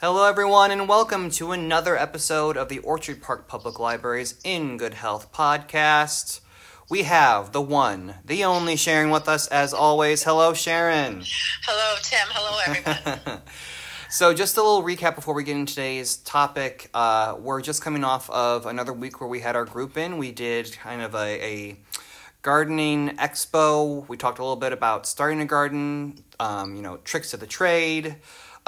Hello, everyone, and welcome to another episode of the Orchard Park Public Library's In Good Health podcast. We have the one, the only Sharon with us as always. Hello, Sharon. Hello, Tim. Hello, everyone. so, just a little recap before we get into today's topic. Uh, we're just coming off of another week where we had our group in. We did kind of a, a gardening expo. We talked a little bit about starting a garden, um, you know, tricks of the trade.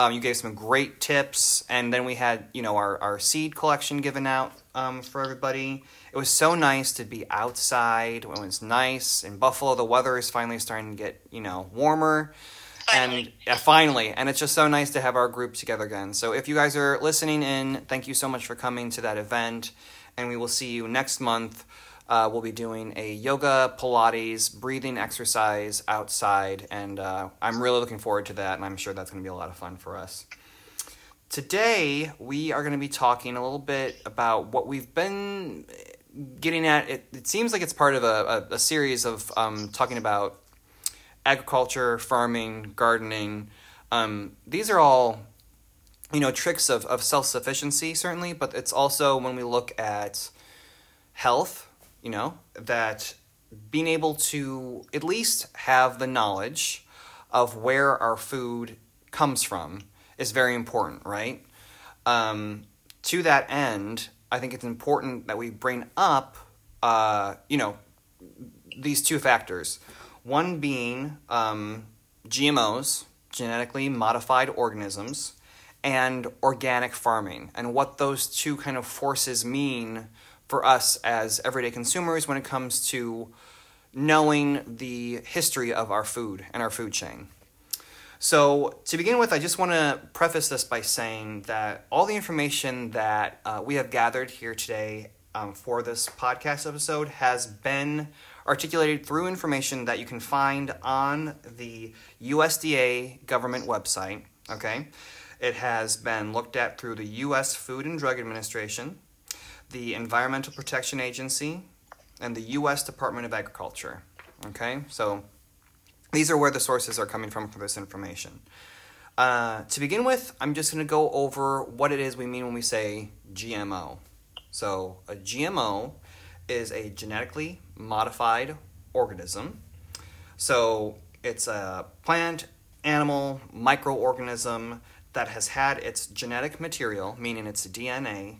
Um, you gave some great tips, and then we had you know our, our seed collection given out um, for everybody. It was so nice to be outside when it was nice in Buffalo. The weather is finally starting to get you know warmer, Finally. and yeah, finally, and it's just so nice to have our group together again. So if you guys are listening in, thank you so much for coming to that event, and we will see you next month. Uh, we'll be doing a yoga, Pilates, breathing exercise outside, and uh, I'm really looking forward to that, and I'm sure that's going to be a lot of fun for us. Today, we are going to be talking a little bit about what we've been getting at. It, it seems like it's part of a, a, a series of um, talking about agriculture, farming, gardening. Um, these are all, you know, tricks of, of self sufficiency, certainly, but it's also when we look at health, you know, that being able to at least have the knowledge of where our food comes from is very important, right? Um, to that end, I think it's important that we bring up, uh, you know, these two factors. One being um, GMOs, genetically modified organisms, and organic farming, and what those two kind of forces mean for us as everyday consumers when it comes to knowing the history of our food and our food chain. So, to begin with, I just want to preface this by saying that all the information that uh, we have gathered here today um, for this podcast episode has been articulated through information that you can find on the USDA government website. Okay, it has been looked at through the U.S. Food and Drug Administration, the Environmental Protection Agency, and the U.S. Department of Agriculture. Okay, so these are where the sources are coming from for this information. Uh, to begin with, I'm just going to go over what it is we mean when we say GMO. So, a GMO is a genetically modified organism. So, it's a plant, animal, microorganism that has had its genetic material, meaning its DNA,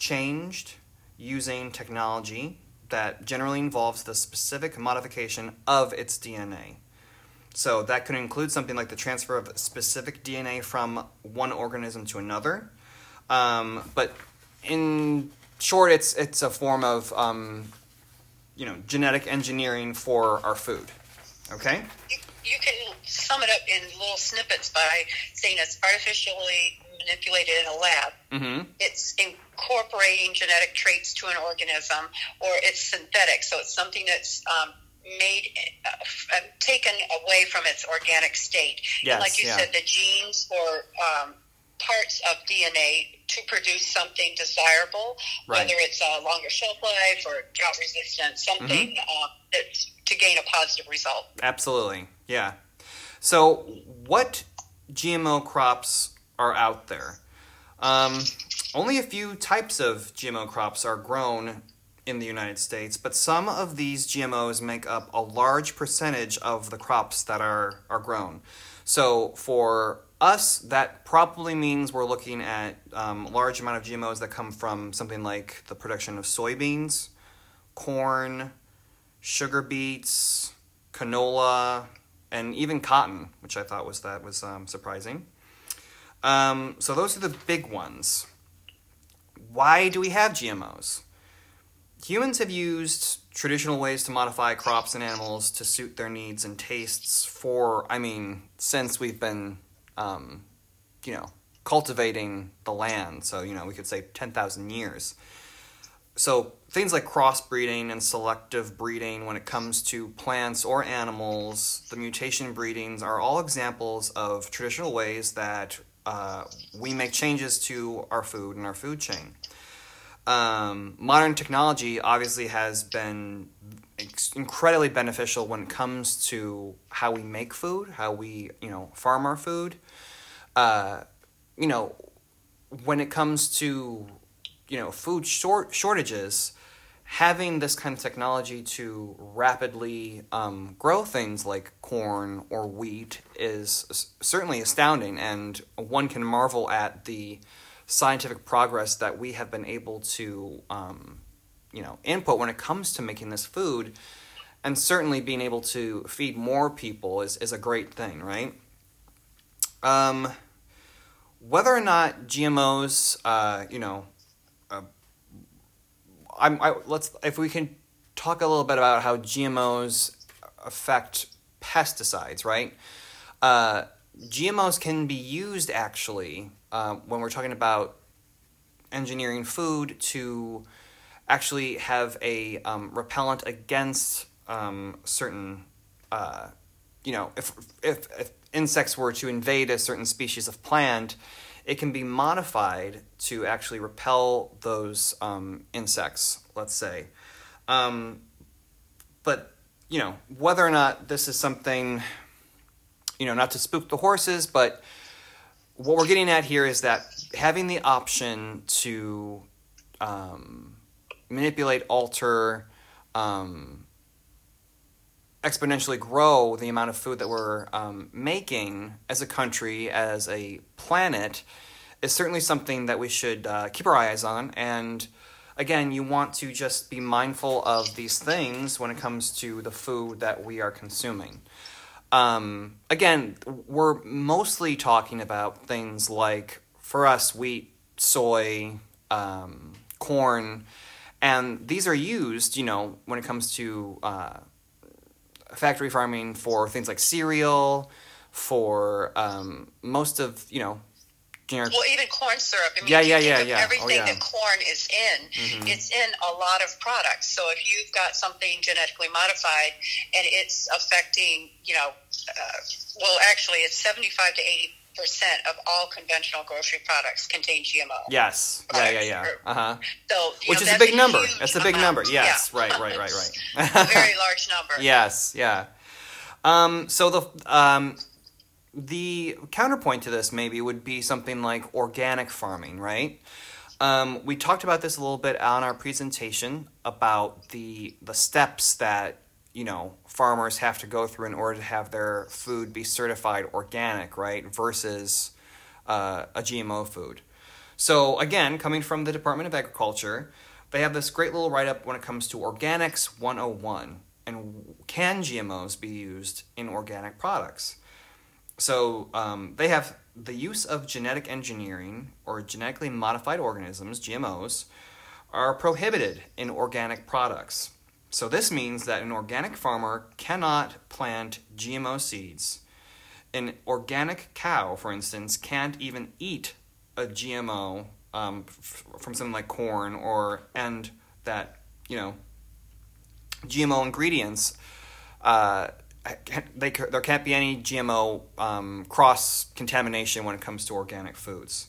changed using technology that generally involves the specific modification of its DNA. So that could include something like the transfer of specific DNA from one organism to another. Um, but in short, it's it's a form of um, you know genetic engineering for our food. Okay. you, you can sum it up in little snippets by saying it's artificially manipulated in a lab. Mm-hmm. It's incorporating genetic traits to an organism, or it's synthetic, so it's something that's um, made uh, uh, taken away from its organic state. Yes, and like you yeah. said, the genes or um, parts of DNA to produce something desirable, Right. whether it's a longer shelf life or drought resistant, something Mm-hmm. um, that's to gain a positive result. Absolutely. Yeah. So, what GMO crops are out there? Um, only a few types of GMO crops are grown in the United States, but some of these GMOs make up a large percentage of the crops that are, are grown. So, for us, that probably means we're looking at um, large amount of GMOs that come from something like the production of soybeans, corn, sugar beets, canola, and even cotton, which I thought was that was um, surprising. Um, so those are the big ones. Why do we have GMOs? Humans have used traditional ways to modify crops and animals to suit their needs and tastes for, I mean, since we've been, um, you know, cultivating the land. So, you know, we could say 10,000 years. So, things like crossbreeding and selective breeding when it comes to plants or animals, the mutation breedings are all examples of traditional ways that uh, we make changes to our food and our food chain. Um, modern technology obviously has been incredibly beneficial when it comes to how we make food, how we you know farm our food. Uh, you know, when it comes to you know food short shortages, having this kind of technology to rapidly um, grow things like corn or wheat is certainly astounding, and one can marvel at the scientific progress that we have been able to um, you know input when it comes to making this food and certainly being able to feed more people is, is a great thing right? Um, whether or not gmos uh, you know I'm, I, let's if we can talk a little bit about how gmos affect pesticides right? Uh, gmos can be used actually uh, when we're talking about engineering food to actually have a um, repellent against um, certain, uh, you know, if, if, if insects were to invade a certain species of plant, it can be modified to actually repel those um, insects, let's say. Um, but, you know, whether or not this is something, you know, not to spook the horses, but what we're getting at here is that having the option to um, manipulate, alter, um, exponentially grow the amount of food that we're um, making as a country, as a planet, is certainly something that we should uh, keep our eyes on. And again, you want to just be mindful of these things when it comes to the food that we are consuming. Um, again, we're mostly talking about things like, for us, wheat, soy, um, corn and these are used, you know, when it comes to uh, factory farming for things like cereal, for um, most of, you know, generic. Well, even corn syrup. I mean, yeah, yeah, yeah, yeah. Everything oh, yeah. that corn is in, mm-hmm. it's in a lot of products. So if you've got something genetically modified and it's affecting, you know, uh, well, actually, it's 75 to 80 percent of all conventional grocery products contain GMO. Yes. Yeah, yeah, yeah. Uh huh. So, which know, is a big number. That's a big amount. number. Yes. Yeah. right. Right. Right. Right. a very large number. Yes. Yeah. Um, so the um, the counterpoint to this maybe would be something like organic farming, right? Um, we talked about this a little bit on our presentation about the the steps that you know farmers have to go through in order to have their food be certified organic, right? Versus uh, a GMO food. So again, coming from the Department of Agriculture, they have this great little write up when it comes to Organics 101 and can GMOs be used in organic products. So um, they have the use of genetic engineering or genetically modified organisms, GMOs, are prohibited in organic products. So this means that an organic farmer cannot plant GMO seeds. An organic cow, for instance, can't even eat a GMO um, f- from something like corn or and that you know GMO ingredients. Uh, they, there can't be any GMO um, cross contamination when it comes to organic foods.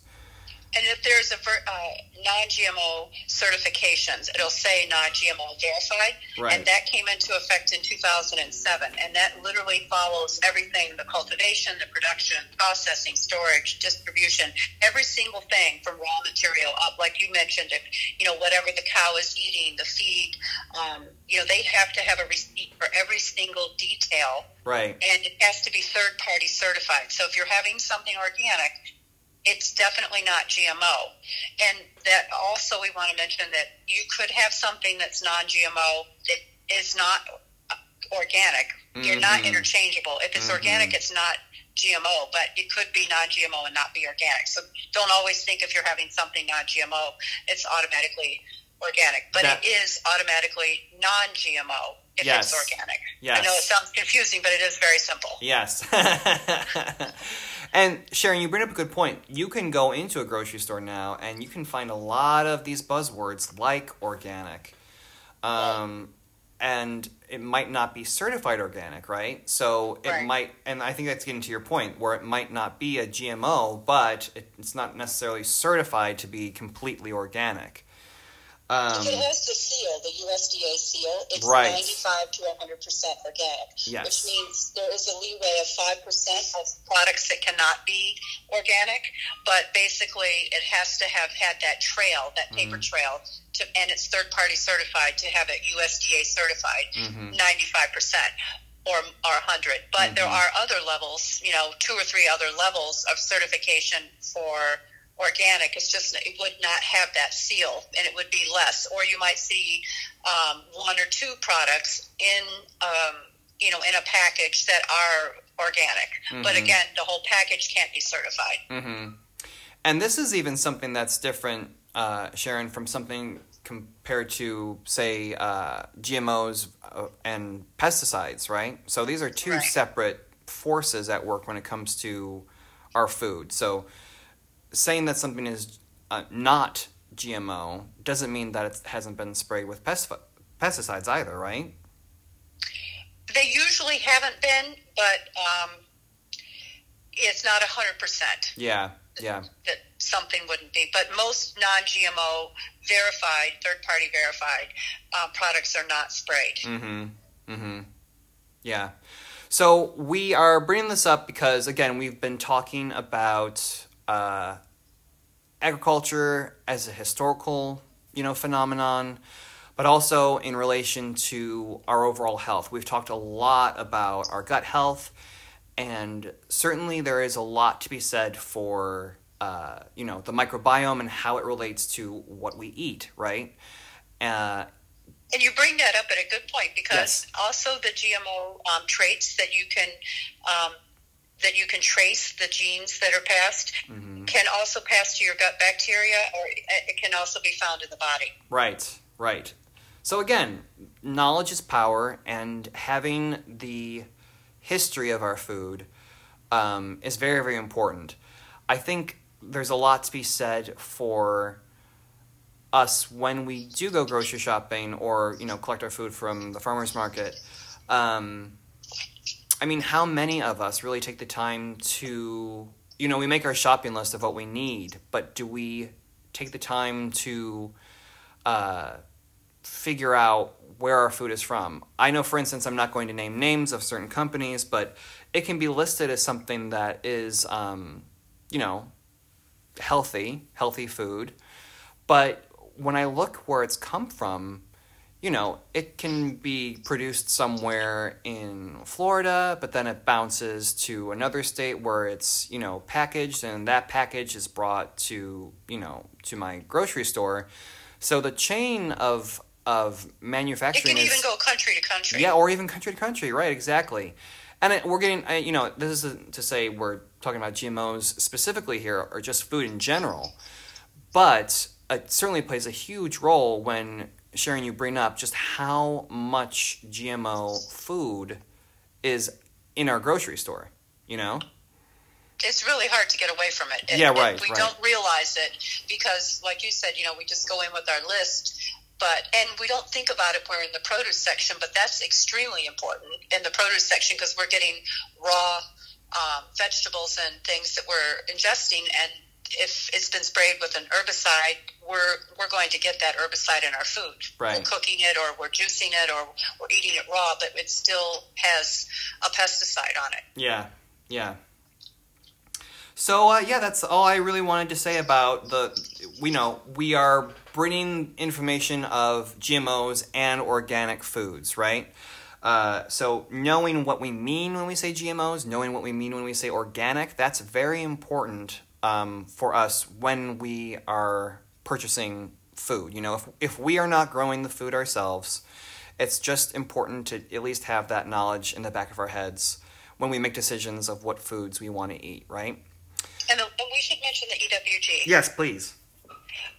And if there's a uh, non-GMO certifications, it'll say non-GMO verified, right. and that came into effect in 2007. And that literally follows everything: the cultivation, the production, processing, storage, distribution, every single thing from raw material up. Like you mentioned, if you know whatever the cow is eating, the feed, um, you know they have to have a receipt for every single detail, right? And it has to be third-party certified. So if you're having something organic it's definitely not GMO. And that also we want to mention that you could have something that's non-GMO that is not organic. Mm-hmm. You're not mm-hmm. interchangeable. If it's mm-hmm. organic, it's not GMO, but it could be non-GMO and not be organic. So don't always think if you're having something non-GMO, it's automatically organic. But that, it is automatically non-GMO if yes. it's organic. Yes. I know it sounds confusing, but it is very simple. Yes. And Sharon, you bring up a good point. You can go into a grocery store now and you can find a lot of these buzzwords like organic. Um, and it might not be certified organic, right? So it right. might, and I think that's getting to your point, where it might not be a GMO, but it's not necessarily certified to be completely organic. Um, if it has the seal, the USDA seal, it's Right. 95 to 100% organic, Yes. which means there is a leeway of 5% of products that cannot be organic, but basically it has to have had that trail, that paper Mm-hmm. trail, to, and it's third party certified to have it USDA certified, Mm-hmm. 95% or, or 100. But there are other levels, you know, two or three other levels of certification for organic. It's just, it would not have that seal and it would be less. Or you might see um, one or two products in, um, you know, in a package that are organic. But again, the whole package can't be certified. Mm-hmm. And this is even something that's different, uh, Sharon, from something compared to, say, uh, GMOs uh, and pesticides, right? So these are two Right. separate forces at work when it comes to our food. So saying that something is uh, not GMO doesn't mean that it hasn't been sprayed with pesticides either, right? They usually haven't been, but um, it's not 100%. Yeah, yeah. that something wouldn't be. But most non-GMO verified, third-party verified uh, products are not sprayed. Mm-hmm. Mm-hmm. Yeah. So we are bringing this up because again we've been talking about uh, agriculture as a historical, you know, phenomenon, but also in relation to our overall health. We've talked a lot about our gut health, and certainly there is a lot to be said for uh, you know the microbiome and how it relates to what we eat, right? Uh, And you bring that up at a good point because Yes. also the GMO um, traits that you can um, that you can trace the genes that are passed Mm-hmm. can also pass to your gut bacteria, or it can also be found in the body. Right, right. So again, knowledge is power, and having the history of our food um, is very, very important. I think there's a lot to be said for us when we do go grocery shopping or you know collect our food from the farmers market. Um, I mean, how many of us really take the time to, you know, we make our shopping list of what we need, but do we take the time to uh, figure out where our food is from? I know, for instance, I'm not going to name names of certain companies, but it can be listed as something that is, um, you know, healthy, healthy food. But when I look where it's come from, you know, it can be produced somewhere in Florida, but then it bounces to another state where it's, you know, packaged and that package is brought to, you know, to my grocery store. So the chain of of manufacturing It can is even go country to country. yeah, or even country to country, right? Exactly. And it, we're getting, you know, this is to say we're talking about GMOs specifically here, or just food in general. But it certainly plays a huge role when Sharon, you bring up just how much GMO food is in our grocery store. You know, it's really hard to get away from it. And- Yeah, right, we right. don't realize it because, like you said, you know, we just go in with our list, but and we don't think about it. when We're in the produce section, but that's extremely important in the produce section because we're getting raw um, vegetables and things that we're ingesting, and if it's been sprayed with an herbicide, we're we're going to get that herbicide in our food. Right. We're cooking it, or we're juicing it, or we're eating it raw, but it still has a pesticide on it. Yeah, yeah. So uh, yeah, that's all I really wanted to say about the. We know we are bringing information of GMOs and organic foods, right? Uh, so knowing what we mean when we say GMOs, knowing what we mean when we say organic, that's very important um, for us when we are purchasing food. You know, if if we are not growing the food ourselves, it's just important to at least have that knowledge in the back of our heads when we make decisions of what foods we want to eat, right? And, the, and we should mention the EWG. Yes, please.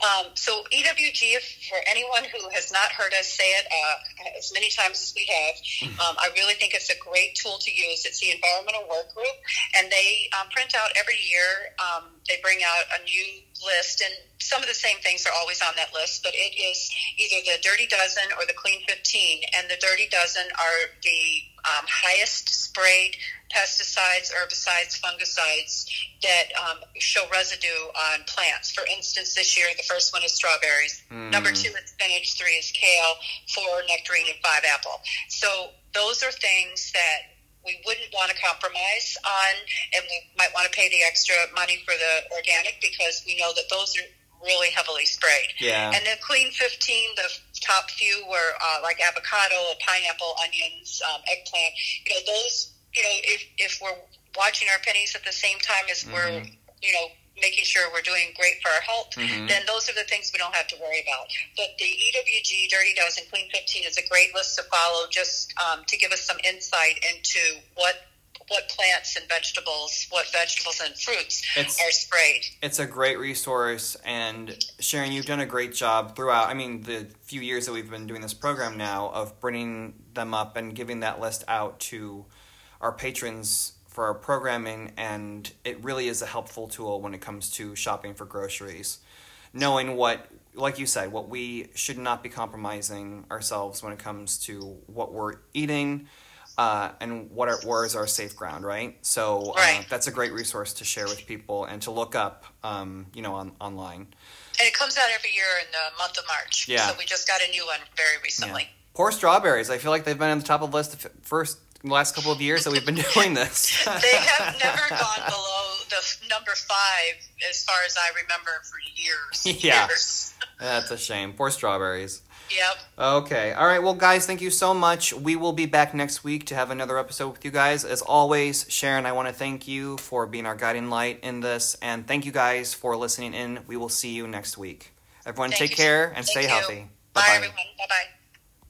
Um, so EWG, if, for anyone who has not heard us say it uh, as many times as we have, um, I really think it's a great tool to use. It's the Environmental Work Group, and they um, print out every year. Um, they bring out a new list, and some of the same things are always on that list, but it is either the Dirty Dozen or the Clean 15, and the Dirty Dozen are the um, highest sprayed pesticides, herbicides, fungicides that um, show residue on plants. For instance, this year the first one is strawberries. Mm. Number two is spinach. Three is kale. Four nectarine, and five apple. So those are things that we wouldn't want to compromise on, and we might want to pay the extra money for the organic because we know that those are really heavily sprayed. Yeah. And then Clean 15, the top few were uh, like avocado, pineapple, onions, um, eggplant. You know, those, you know, if, if we're watching our pennies at the same time as Mm-hmm. we're, you know, making sure we're doing great for our health, Mhm. then those are the things we don't have to worry about. But the EWG Dirty Dozen Clean 15 is a great list to follow just um, to give us some insight into what what plants and vegetables, what vegetables and fruits It's- are sprayed. It's a great resource, and Sharon, you've done a great job throughout. I mean, the few years that we've been doing this program now of bringing them up and giving that list out to our patrons for our programming, and it really is a helpful tool when it comes to shopping for groceries. Knowing what, like you said, what we should not be compromising ourselves when it comes to what we're eating. Uh, and what are, where is our safe ground, right? So uh, Right. that's a great resource to share with people and to look up, um, you know, on, online. And it comes out every year in the month of March. Yeah. So we just got a new one very recently. Poor strawberries. I feel like they've been on the top of the list the f- first last couple of years that we've been doing this. They have never gone below the number five, as far as I remember, for years. Yeah. Years. That's a shame. Poor strawberries. Yep. Okay. All right. Well, guys, thank you so much. We will be back next week to have another episode with you guys. As always, Sharon, I want to thank you for being our guiding light in this, and thank you guys for listening in. We will see you next week. Everyone, Thank take you. care and Thank stay you. healthy. Bye, Bye-bye. everyone. Bye bye.